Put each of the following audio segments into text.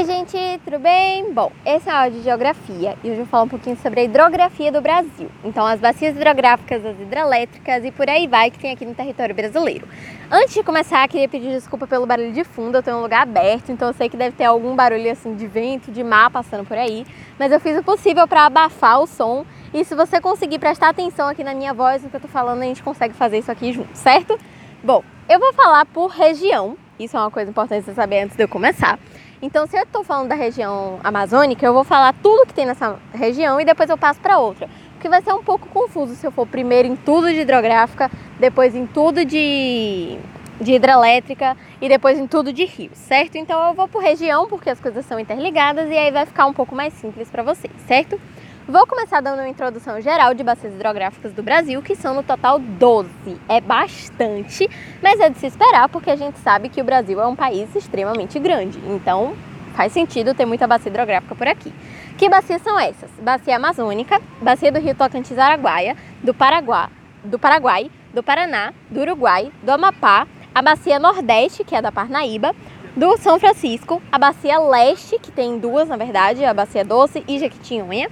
Oi, gente, tudo bem? Bom, esse é o áudio de geografia e hoje eu vou falar um pouquinho sobre a hidrografia do Brasil. Então, as bacias hidrográficas, as hidrelétricas e por aí vai que tem aqui no território brasileiro. Antes de começar, queria pedir desculpa pelo barulho de fundo, eu em um lugar aberto, então eu sei que deve ter algum barulho assim de vento, de mar passando por aí, mas eu fiz o possível para abafar o som e se você conseguir prestar atenção aqui na minha voz, no que eu tô falando, a gente consegue fazer isso aqui junto, certo? Bom, eu vou falar por região, isso é uma coisa importante você saber antes de eu começar. Então, se eu estou falando da região amazônica, eu vou falar tudo que tem nessa região e depois eu passo para outra. Porque vai ser um pouco confuso se eu for primeiro em tudo de hidrográfica, depois em tudo de, de hidrelétrica e depois em tudo de rios, certo? Então eu vou por região porque as coisas são interligadas e aí vai ficar um pouco mais simples para vocês, certo? Vou começar dando uma introdução geral de bacias hidrográficas do Brasil, que são no total 12. É bastante, mas é de se esperar porque a gente sabe que o Brasil é um país extremamente grande. Então, faz sentido ter muita bacia hidrográfica por aqui. Que bacias são essas? Bacia Amazônica, bacia do Rio Tocantins-Araguaia, do Paraguai, do Paraguai, do Paraná, do Uruguai, do Amapá, a bacia Nordeste, que é da Parnaíba, do São Francisco, a bacia Leste, que tem duas, na verdade, a bacia Doce e Jequitinhonha,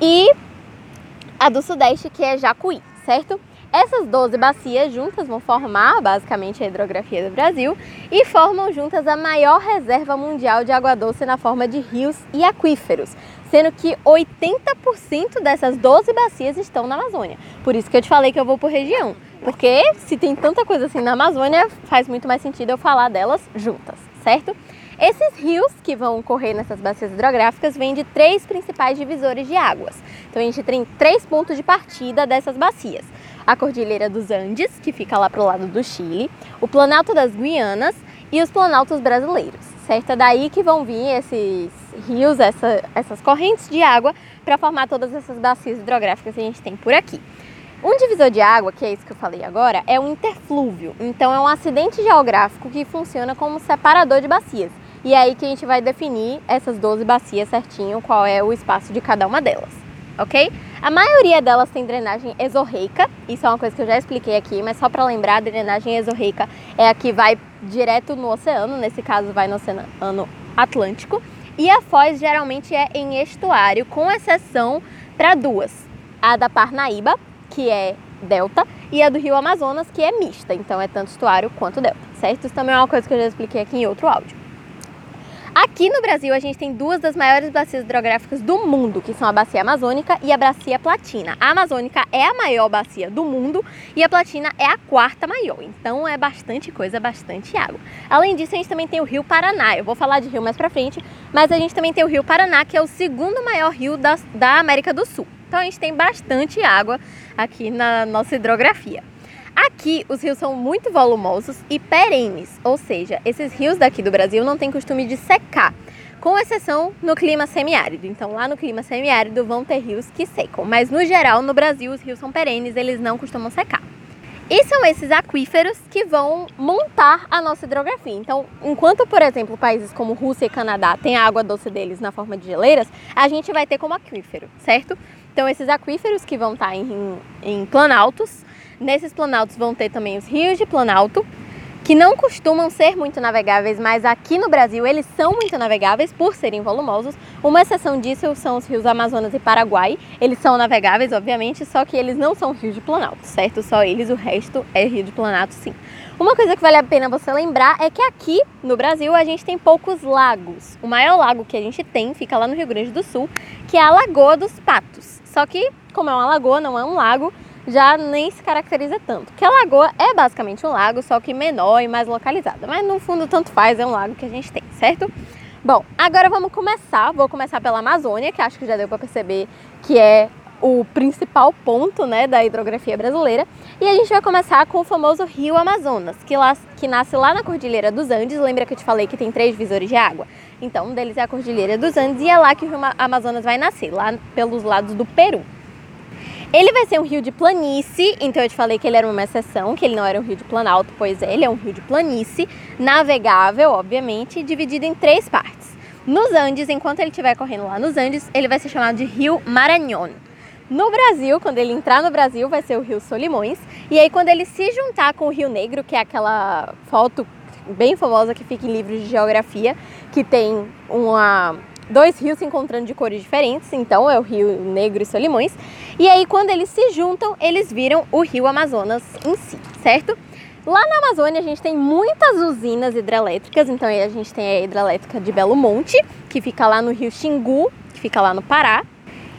e a do Sudeste, que é Jacuí, certo? Essas 12 bacias juntas vão formar basicamente a hidrografia do Brasil e formam juntas a maior reserva mundial de água doce na forma de rios e aquíferos, sendo que 80% dessas 12 bacias estão na Amazônia. Por isso que eu te falei que eu vou por região, porque se tem tanta coisa assim na Amazônia, faz muito mais sentido eu falar delas juntas, certo? Esses rios que vão correr nessas bacias hidrográficas vêm de três principais divisores de águas. Então a gente tem três pontos de partida dessas bacias. A Cordilheira dos Andes, que fica lá pro lado do Chile, o Planalto das Guianas e os Planaltos brasileiros. Certo? É daí que vão vir esses rios, essa, essas correntes de água para formar todas essas bacias hidrográficas que a gente tem por aqui. Um divisor de água, que é isso que eu falei agora, é um interflúvio. Então é um acidente geográfico que funciona como separador de bacias. E é aí que a gente vai definir essas 12 bacias certinho, qual é o espaço de cada uma delas, ok? A maioria delas tem drenagem exorreica, isso é uma coisa que eu já expliquei aqui, mas só para lembrar, a drenagem exorreica é a que vai direto no oceano, nesse caso vai no oceano Atlântico, e a foz geralmente é em estuário, com exceção para duas, a da Parnaíba, que é delta, e a do Rio Amazonas, que é mista, então é tanto estuário quanto delta, certo? Isso também é uma coisa que eu já expliquei aqui em outro áudio. Aqui no Brasil, a gente tem duas das maiores bacias hidrográficas do mundo, que são a Bacia Amazônica e a Bacia Platina. A Amazônica é a maior bacia do mundo e a Platina é a quarta maior. Então é bastante coisa, bastante água. Além disso, a gente também tem o Rio Paraná. Eu vou falar de rio mais pra frente, mas a gente também tem o Rio Paraná, que é o segundo maior rio da, da América do Sul. Então a gente tem bastante água aqui na nossa hidrografia. Aqui os rios são muito volumosos e perenes, ou seja, esses rios daqui do Brasil não têm costume de secar, com exceção no clima semiárido. Então lá no clima semiárido vão ter rios que secam, mas no geral no Brasil os rios são perenes, eles não costumam secar. E são esses aquíferos que vão montar a nossa hidrografia. Então, enquanto, por exemplo, países como Rússia e Canadá têm a água doce deles na forma de geleiras, a gente vai ter como aquífero, certo? Então, esses aquíferos que vão estar em, em planaltos Nesses planaltos vão ter também os rios de planalto, que não costumam ser muito navegáveis, mas aqui no Brasil eles são muito navegáveis por serem volumosos. Uma exceção disso são os rios Amazonas e Paraguai. Eles são navegáveis, obviamente, só que eles não são rios de planalto, certo? Só eles, o resto é rio de planalto, sim. Uma coisa que vale a pena você lembrar é que aqui no Brasil a gente tem poucos lagos. O maior lago que a gente tem fica lá no Rio Grande do Sul, que é a Lagoa dos Patos. Só que, como é uma lagoa, não é um lago, já nem se caracteriza tanto. Que a lagoa é basicamente um lago, só que menor e mais localizada. Mas no fundo, tanto faz, é um lago que a gente tem, certo? Bom, agora vamos começar. Vou começar pela Amazônia, que acho que já deu para perceber que é o principal ponto né, da hidrografia brasileira. E a gente vai começar com o famoso Rio Amazonas, que, lá, que nasce lá na Cordilheira dos Andes. Lembra que eu te falei que tem três visores de água? Então, um deles é a Cordilheira dos Andes e é lá que o Rio Amazonas vai nascer, lá pelos lados do Peru. Ele vai ser um rio de planície, então eu te falei que ele era uma exceção, que ele não era um rio de planalto, pois é, ele é um rio de planície, navegável, obviamente, dividido em três partes. Nos Andes, enquanto ele estiver correndo lá nos Andes, ele vai ser chamado de Rio Maranhão. No Brasil, quando ele entrar no Brasil, vai ser o Rio Solimões. E aí, quando ele se juntar com o Rio Negro, que é aquela foto bem famosa que fica em livros de geografia, que tem uma dois rios se encontrando de cores diferentes, então é o Rio Negro e Solimões. E aí quando eles se juntam, eles viram o Rio Amazonas em si, certo? Lá na Amazônia a gente tem muitas usinas hidrelétricas, então a gente tem a hidrelétrica de Belo Monte, que fica lá no Rio Xingu, que fica lá no Pará.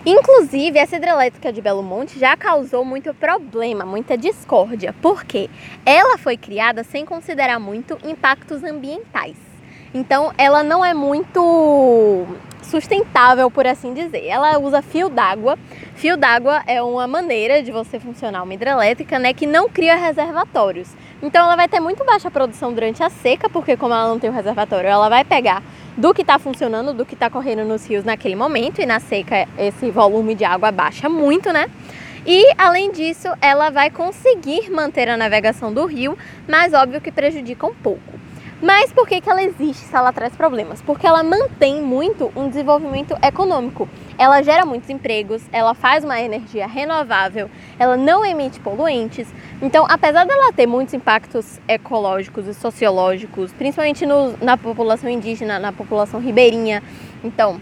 Inclusive, essa hidrelétrica de Belo Monte já causou muito problema, muita discórdia, porque ela foi criada sem considerar muito impactos ambientais. Então, ela não é muito sustentável, por assim dizer. Ela usa fio d'água. Fio d'água é uma maneira de você funcionar uma hidrelétrica, né, que não cria reservatórios. Então ela vai ter muito baixa produção durante a seca, porque como ela não tem um reservatório, ela vai pegar do que está funcionando, do que está correndo nos rios naquele momento, e na seca esse volume de água baixa muito, né? E além disso, ela vai conseguir manter a navegação do rio, mas óbvio que prejudica um pouco. Mas por que, que ela existe se ela traz problemas? Porque ela mantém muito um desenvolvimento econômico. Ela gera muitos empregos, ela faz uma energia renovável, ela não emite poluentes. Então, apesar dela ter muitos impactos ecológicos e sociológicos, principalmente no, na população indígena, na população ribeirinha, então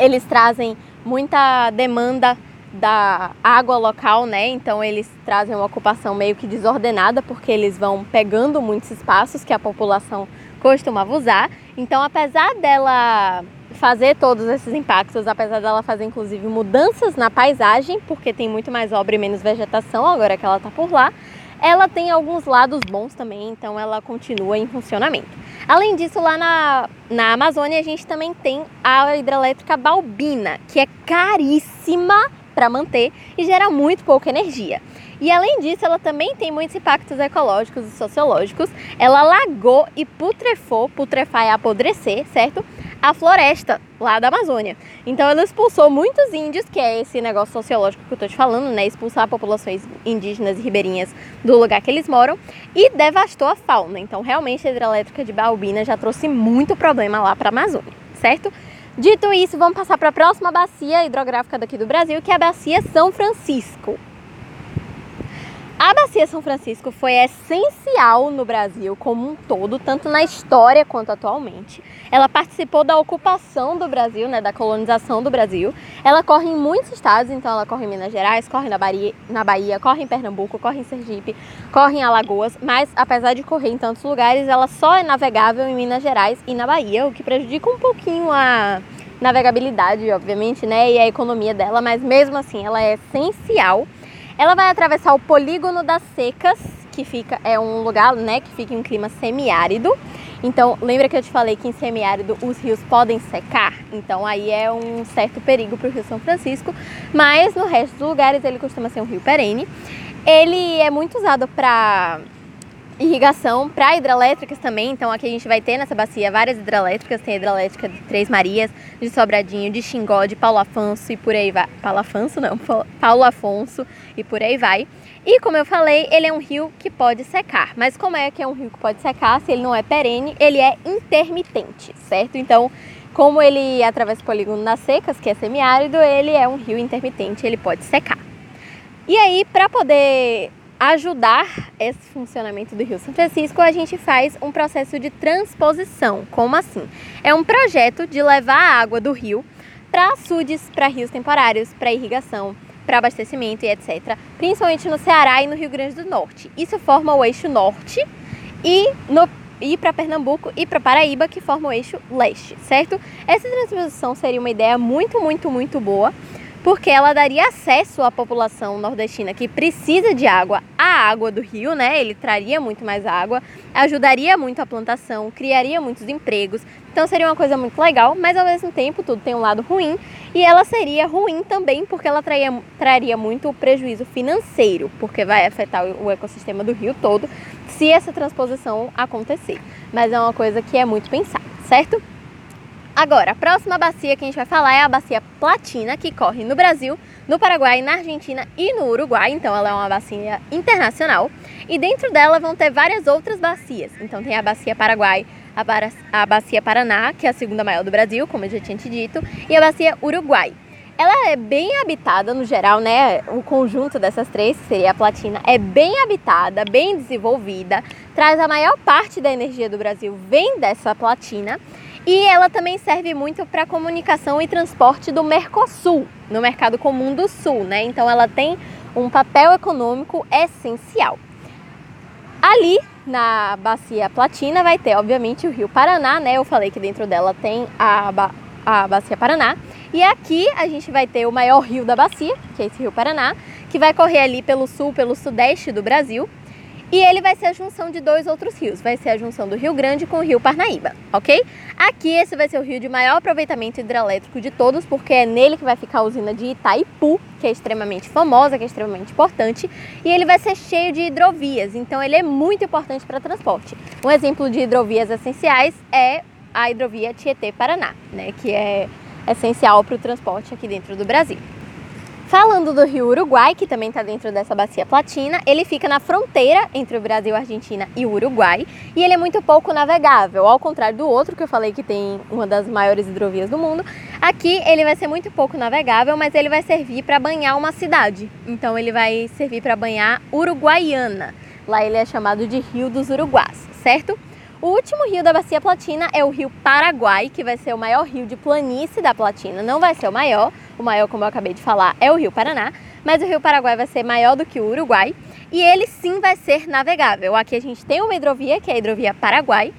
eles trazem muita demanda da água local, né? Então eles trazem uma ocupação meio que desordenada, porque eles vão pegando muitos espaços que a população costumava usar. Então, apesar dela fazer todos esses impactos, apesar dela fazer inclusive mudanças na paisagem, porque tem muito mais obra e menos vegetação agora que ela está por lá, ela tem alguns lados bons também, então ela continua em funcionamento. Além disso, lá na, na Amazônia a gente também tem a hidrelétrica Balbina, que é caríssima para manter e gera muito pouca energia. E além disso, ela também tem muitos impactos ecológicos e sociológicos. Ela lagou e putrefou, putrefar é apodrecer, certo? A floresta lá da Amazônia. Então ela expulsou muitos índios, que é esse negócio sociológico que eu tô te falando, né? Expulsar populações indígenas e ribeirinhas do lugar que eles moram e devastou a fauna. Então realmente a hidrelétrica de Balbina já trouxe muito problema lá para a Amazônia, certo? Dito isso, vamos passar para a próxima bacia hidrográfica daqui do Brasil, que é a Bacia São Francisco. A Bacia São Francisco foi essencial no Brasil como um todo, tanto na história quanto atualmente. Ela participou da ocupação do Brasil, né, da colonização do Brasil. Ela corre em muitos estados, então ela corre em Minas Gerais, corre na Bahia, na Bahia corre em Pernambuco, corre em Sergipe, corre em Alagoas, mas apesar de correr em tantos lugares, ela só é navegável em Minas Gerais e na Bahia, o que prejudica um pouquinho a navegabilidade, obviamente, né, e a economia dela, mas mesmo assim ela é essencial ela vai atravessar o polígono das secas, que fica é um lugar, né, que fica em um clima semiárido. Então, lembra que eu te falei que em semiárido os rios podem secar? Então, aí é um certo perigo para o Rio São Francisco, mas no resto dos lugares ele costuma ser um rio perene. Ele é muito usado para irrigação para hidrelétricas também. Então aqui a gente vai ter nessa bacia várias hidrelétricas, tem a hidrelétrica de Três Marias, de Sobradinho, de Xingó, de Paulo Afonso e por aí vai. Paulo Afonso não, Paulo Afonso e por aí vai. E como eu falei, ele é um rio que pode secar. Mas como é que é um rio que pode secar se ele não é perene? Ele é intermitente, certo? Então, como ele atravessa o polígono nas secas, que é semiárido, ele é um rio intermitente, ele pode secar. E aí, para poder ajudar esse funcionamento do Rio São Francisco, a gente faz um processo de transposição. Como assim? É um projeto de levar a água do rio para açudes, para rios temporários, para irrigação, para abastecimento e etc. Principalmente no Ceará e no Rio Grande do Norte. Isso forma o eixo norte e no ir para Pernambuco e para Paraíba, que forma o eixo leste, certo? Essa transposição seria uma ideia muito, muito, muito boa porque ela daria acesso à população nordestina que precisa de água à água do rio, né? Ele traria muito mais água, ajudaria muito a plantação, criaria muitos empregos. Então seria uma coisa muito legal, mas ao mesmo tempo tudo tem um lado ruim e ela seria ruim também porque ela traria, traria muito prejuízo financeiro, porque vai afetar o ecossistema do rio todo se essa transposição acontecer. Mas é uma coisa que é muito pensada, certo? Agora, a próxima bacia que a gente vai falar é a bacia Platina, que corre no Brasil, no Paraguai, na Argentina e no Uruguai. Então, ela é uma bacia internacional. E dentro dela vão ter várias outras bacias. Então, tem a bacia Paraguai, a, bacia Paraná, que é a segunda maior do Brasil, como eu já tinha te dito, e a bacia Uruguai. ela é bem habitada no geral, né? O conjunto dessas três, que seria a platina, é bem habitada, bem desenvolvida, traz a maior parte da energia do Brasil vem dessa platina. E ela também serve muito para comunicação e transporte do Mercosul, no mercado comum do Sul, né? Então ela tem um papel econômico essencial. Ali na bacia Platina vai ter, obviamente, o Rio Paraná, né? Eu falei que dentro dela tem a, ba a bacia Paraná. E aqui a gente vai ter o maior rio da bacia, que é esse Rio Paraná, que vai correr ali pelo sul, pelo sudeste do Brasil. E ele vai ser a junção de dois outros rios. Vai ser a junção do Rio Grande com o Rio Parnaíba, ok? Aqui esse vai ser o rio de maior aproveitamento hidrelétrico de todos, porque é nele que vai ficar a usina de Itaipu, que é extremamente famosa, que é extremamente importante. E ele vai ser cheio de hidrovias, então ele é muito importante para transporte. Um exemplo de hidrovias essenciais é a hidrovia Tietê-Paraná, né? Que é essencial para o transporte aqui dentro do Brasil. Falando do rio Uruguai, que também está dentro dessa bacia platina, ele fica na fronteira entre o Brasil, Argentina e o Uruguai e ele é muito pouco navegável, ao contrário do outro que eu falei que tem uma das maiores hidrovias do mundo. Aqui ele vai ser muito pouco navegável, mas ele vai servir para banhar uma cidade. Então ele vai servir para banhar Uruguaiana. Lá ele é chamado de Rio dos Uruguás, certo? O último rio da Bacia Platina é o rio Paraguai, que vai ser o maior rio de planície da Platina. Não vai ser o maior, o maior, como eu acabei de falar, é o rio Paraná, mas o rio Paraguai vai ser maior do que o Uruguai e ele sim vai ser navegável. Aqui a gente tem uma hidrovia, que é a hidrovia Paraguai,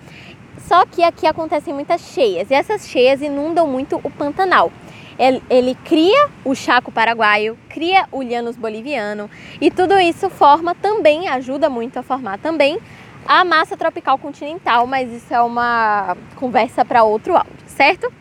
só que aqui acontecem muitas cheias e essas cheias inundam muito o Pantanal. Ele, ele, cria o chaco paraguaio, cria o Llanos boliviano e tudo isso forma também, ajuda muito a formar também a massa tropical continental, mas isso é uma conversa para outro áudio, certo?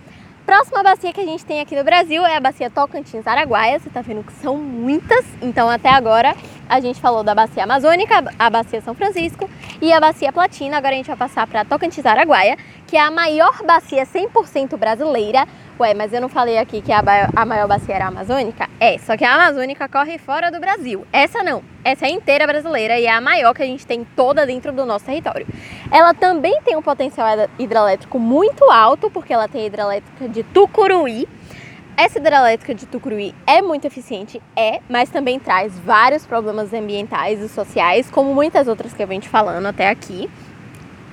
Próxima bacia que a gente tem aqui no Brasil é a bacia Tocantins-Araguaia. Você está vendo que são muitas. Então, até agora, a gente falou da bacia Amazônica, a bacia São Francisco e a bacia Platina. Agora a gente vai passar para Tocantins-Araguaia, que é a maior bacia 100% brasileira Ué, mas eu não falei aqui que a, a maior bacia era a amazônica? É, só que a amazônica corre fora do Brasil. Essa não. Essa é inteira brasileira e é a maior que a gente tem toda dentro do nosso território. Ela também tem um potencial hidrelétrico muito alto, porque ela tem a hidrelétrica de Tucuruí. Essa hidrelétrica de Tucuruí é muito eficiente, é, mas também traz vários problemas ambientais e sociais, como muitas outras que eu venho te falando até aqui.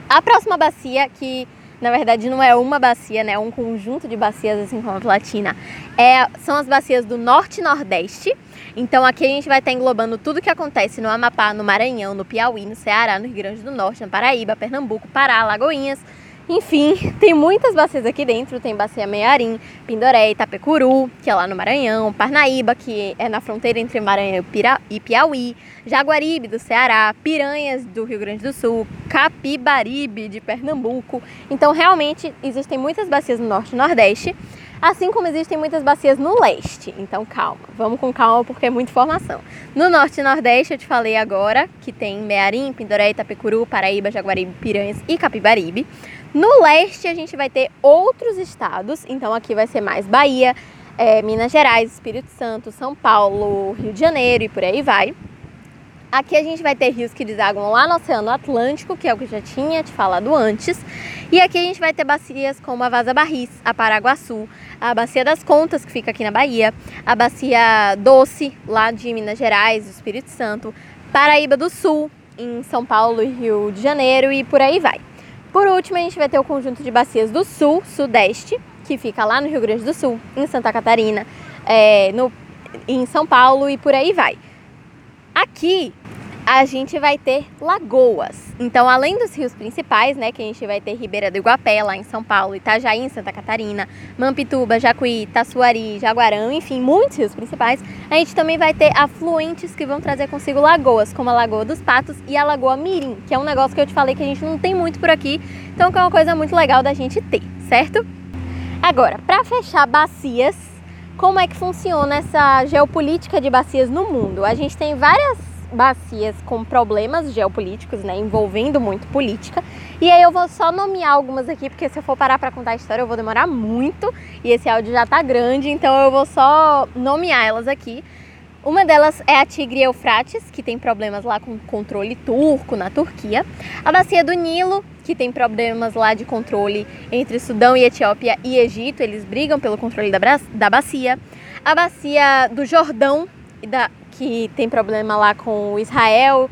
A próxima bacia que na verdade não é uma bacia, né? É um conjunto de bacias, assim como a Platina. É, são as bacias do Norte e Nordeste. Então aqui a gente vai estar englobando tudo que acontece no Amapá, no Maranhão, no Piauí, no Ceará, no Rio Grande do Norte, na Paraíba, Pernambuco, Pará, Lagoinhas, enfim, tem muitas bacias aqui dentro. Tem bacia Meiarim, Pindoré, Itapecuru, que é lá no Maranhão, Parnaíba, que é na fronteira entre Maranhão e Piauí, Jaguaribe do Ceará, Piranhas do Rio Grande do Sul, Capibaribe de Pernambuco. Então, realmente, existem muitas bacias no Norte e Nordeste, assim como existem muitas bacias no Leste. Então, calma, vamos com calma porque é muita informação. No Norte e Nordeste, eu te falei agora que tem Mearim, Pindoré, Itapecuru, Paraíba, Jaguaribe, Piranhas e Capibaribe. No leste, a gente vai ter outros estados, então aqui vai ser mais Bahia, é, Minas Gerais, Espírito Santo, São Paulo, Rio de Janeiro e por aí vai. Aqui a gente vai ter rios que desaguam lá no Oceano Atlântico, que é o que já tinha te falado antes. E aqui a gente vai ter bacias como a Vaza Barris, a Paraguaçu, a Bacia das Contas, que fica aqui na Bahia, a Bacia Doce, lá de Minas Gerais, do Espírito Santo, Paraíba do Sul, em São Paulo e Rio de Janeiro e por aí vai. Por último, a gente vai ter o conjunto de bacias do Sul, Sudeste, que fica lá no Rio Grande do Sul, em Santa Catarina, é, no, em São Paulo e por aí vai. Aqui a gente vai ter lagoas. Então, além dos rios principais, né, que a gente vai ter Ribeira do Iguapé, lá em São Paulo, Itajaí, em Santa Catarina, Mampituba, Jacuí, Taçuari, Jaguarão, enfim, muitos rios principais, a gente também vai ter afluentes que vão trazer consigo lagoas, como a Lagoa dos Patos e a Lagoa Mirim, que é um negócio que eu te falei que a gente não tem muito por aqui, então que é uma coisa muito legal da gente ter, certo? Agora, para fechar bacias, como é que funciona essa geopolítica de bacias no mundo? A gente tem várias bacias com problemas geopolíticos, né, envolvendo muito política. E aí eu vou só nomear algumas aqui, porque se eu for parar para contar a história eu vou demorar muito e esse áudio já tá grande, então eu vou só nomear elas aqui. Uma delas é a Tigre Eufrates, que tem problemas lá com controle turco na Turquia. A bacia do Nilo, que tem problemas lá de controle entre Sudão e Etiópia e Egito, eles brigam pelo controle da, da bacia a bacia do Jordão, que tem problema lá com Israel,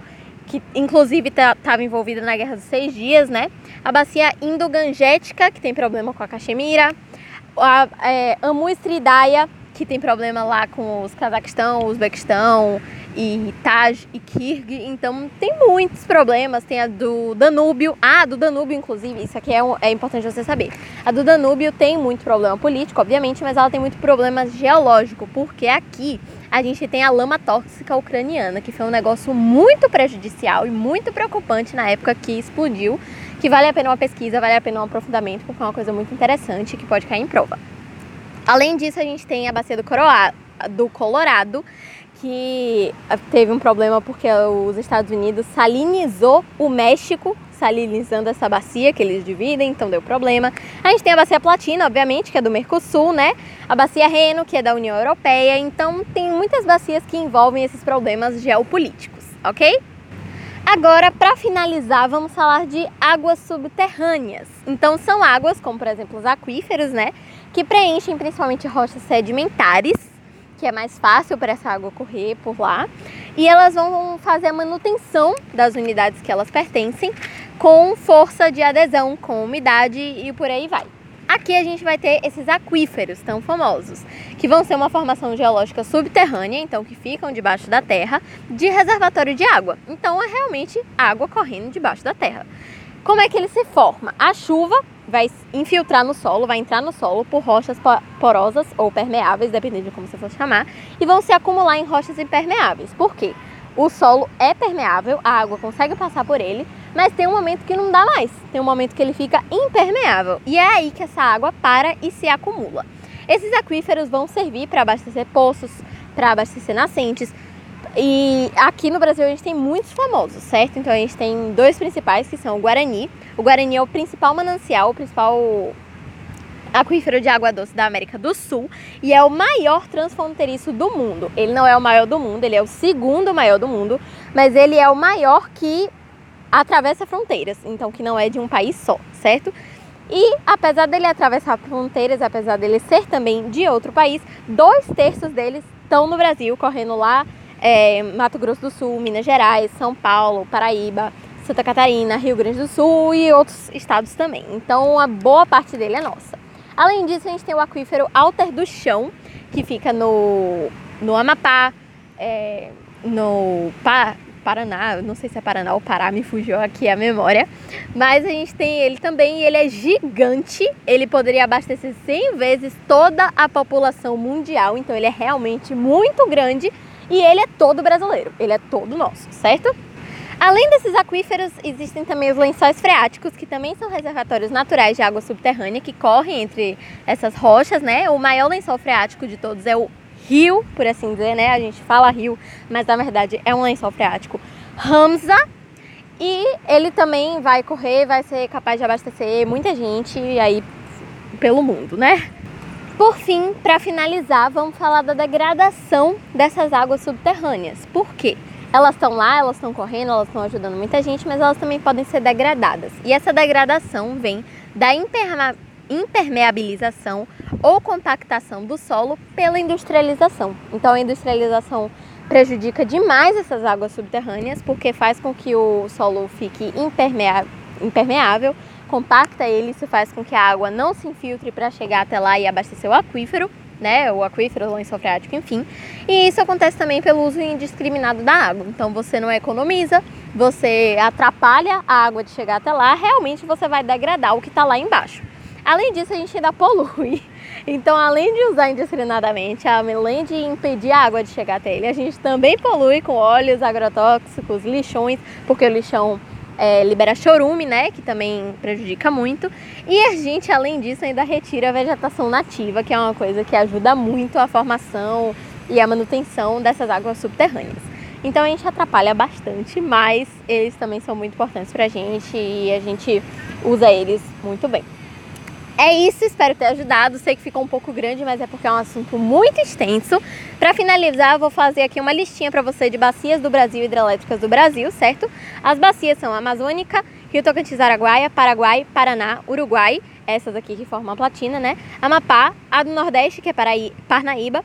que inclusive estava tá, envolvida na Guerra dos Seis Dias, né? A bacia Indo-Gangetica, que tem problema com a Caxemira. A é, Amu-Estridaya, que tem problema lá com os Cazaquistão, Uzbequistão e Taj e Kirg. Então tem muitos problemas. Tem a do Danúbio. Ah, do Danúbio, inclusive, isso aqui é, um, é importante você saber. A do Danúbio tem muito problema político, obviamente, mas ela tem muito problema geológico, porque aqui a gente tem a lama tóxica ucraniana, que foi um negócio muito prejudicial e muito preocupante na época que explodiu, que vale a pena uma pesquisa, vale a pena um aprofundamento, porque é uma coisa muito interessante que pode cair em prova. Além disso, a gente tem a bacia do, do Colorado, que teve um problema porque os Estados Unidos salinizou o México, salinizando essa bacia que eles dividem, então deu problema. A gente tem a bacia Platina, obviamente, que é do Mercosul, né? A bacia Reno, que é da União Europeia. Então tem muitas bacias que envolvem esses problemas geopolíticos, ok? Agora, para finalizar, vamos falar de águas subterrâneas. Então, são águas, como por exemplo os aquíferos, né? Que preenchem principalmente rochas sedimentares, que é mais fácil para essa água correr por lá. E elas vão fazer a manutenção das unidades que elas pertencem com força de adesão, com umidade e por aí vai. Aqui a gente vai ter esses aquíferos tão famosos, que vão ser uma formação geológica subterrânea, então que ficam debaixo da terra, de reservatório de água. Então é realmente água correndo debaixo da terra. Como é que ele se forma? A chuva vai infiltrar no solo, vai entrar no solo por rochas porosas ou permeáveis, dependendo de como você for chamar, e vão se acumular em rochas impermeáveis. Por quê? O solo é permeável, a água consegue passar por ele, mas tem um momento que não dá mais. Tem um momento que ele fica impermeável. E é aí que essa água para e se acumula. Esses aquíferos vão servir para abastecer poços, para abastecer nascentes. E aqui no Brasil a gente tem muitos famosos, certo? Então a gente tem dois principais que são o Guarani. O Guarani é o principal manancial, o principal aquífero de água doce da América do Sul e é o maior transfronteiriço do mundo. Ele não é o maior do mundo, ele é o segundo maior do mundo, mas ele é o maior que atravessa fronteiras, então que não é de um país só, certo? E apesar dele atravessar fronteiras, apesar dele ser também de outro país, dois terços deles estão no Brasil, correndo lá é, Mato Grosso do Sul, Minas Gerais, São Paulo, Paraíba, Santa Catarina, Rio Grande do Sul e outros estados também. Então a boa parte dele é nossa. Além disso, a gente tem o aquífero Alter do Chão, que fica no, no Amapá, é, no pa, Paraná, não sei se é Paraná ou Pará, me fugiu aqui a memória. Mas a gente tem ele também ele é gigante. Ele poderia abastecer 100 vezes toda a população mundial. Então ele é realmente muito grande e ele é todo brasileiro. Ele é todo nosso, certo? Além desses aquíferos, existem também os lençóis freáticos, que também são reservatórios naturais de água subterrânea que correm entre essas rochas, né? O maior lençol freático de todos é o rio, por assim dizer, né? A gente fala rio, mas na verdade é um lençol freático Ramsa. E ele também vai correr, vai ser capaz de abastecer muita gente aí pelo mundo, né? Por fim, para finalizar, vamos falar da degradação dessas águas subterrâneas. Por quê? Elas estão lá, elas estão correndo, elas estão ajudando muita gente, mas elas também podem ser degradadas. E essa degradação vem da impermeabilização ou compactação do solo pela industrialização. Então a industrialização prejudica demais essas águas subterrâneas porque faz com que o solo fique impermeável, compacta ele, isso faz com que a água não se infiltre para chegar até lá e abastecer o aquífero, né, o aquífero, o lençol freático, enfim. E isso acontece também pelo uso indiscriminado da água. Então você não economiza, você atrapalha a água de chegar até lá, realmente você vai degradar o que está lá embaixo. Além disso, a gente ainda polui. Então, além de usar indiscriminadamente, além de impedir a água de chegar até ele, a gente também polui com óleos agrotóxicos, lixões, porque o lixão é, libera chorume, né, que também prejudica muito. E a gente, além disso, ainda retira a vegetação nativa, que é uma coisa que ajuda muito a formação e a manutenção dessas águas subterrâneas. Então a gente atrapalha bastante, mas eles também são muito importantes para a gente e a gente usa eles muito bem. É isso, espero ter ajudado. Sei que ficou um pouco grande, mas é porque é um assunto muito extenso. Para finalizar, vou fazer aqui uma listinha para você de bacias do Brasil hidrelétricas do Brasil, certo? As bacias são Amazônica, Rio Tocantins, Araguaia, Paraguai, Paraná, Uruguai, essas aqui que formam a platina, né? Amapá, a do Nordeste, que é Paraí, Parnaíba,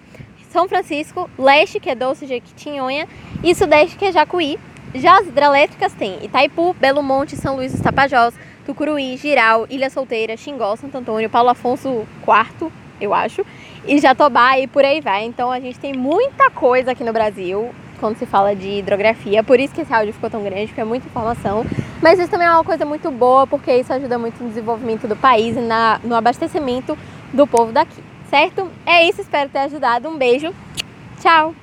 São Francisco, leste, que é Doce Jequitinhonha, e sudeste, que é Jacuí. Já as hidrelétricas tem Itaipu, Belo Monte, São Luís dos Tapajós, Tucuruí, Giral, Ilha Solteira, Xingó, Santo Antônio, Paulo Afonso IV, eu acho, e Jatobá e por aí vai. Então a gente tem muita coisa aqui no Brasil quando se fala de hidrografia, por isso que esse áudio ficou tão grande, porque é muita informação. Mas isso também é uma coisa muito boa, porque isso ajuda muito no desenvolvimento do país e na, no abastecimento do povo daqui, certo? É isso, espero ter ajudado. Um beijo, tchau!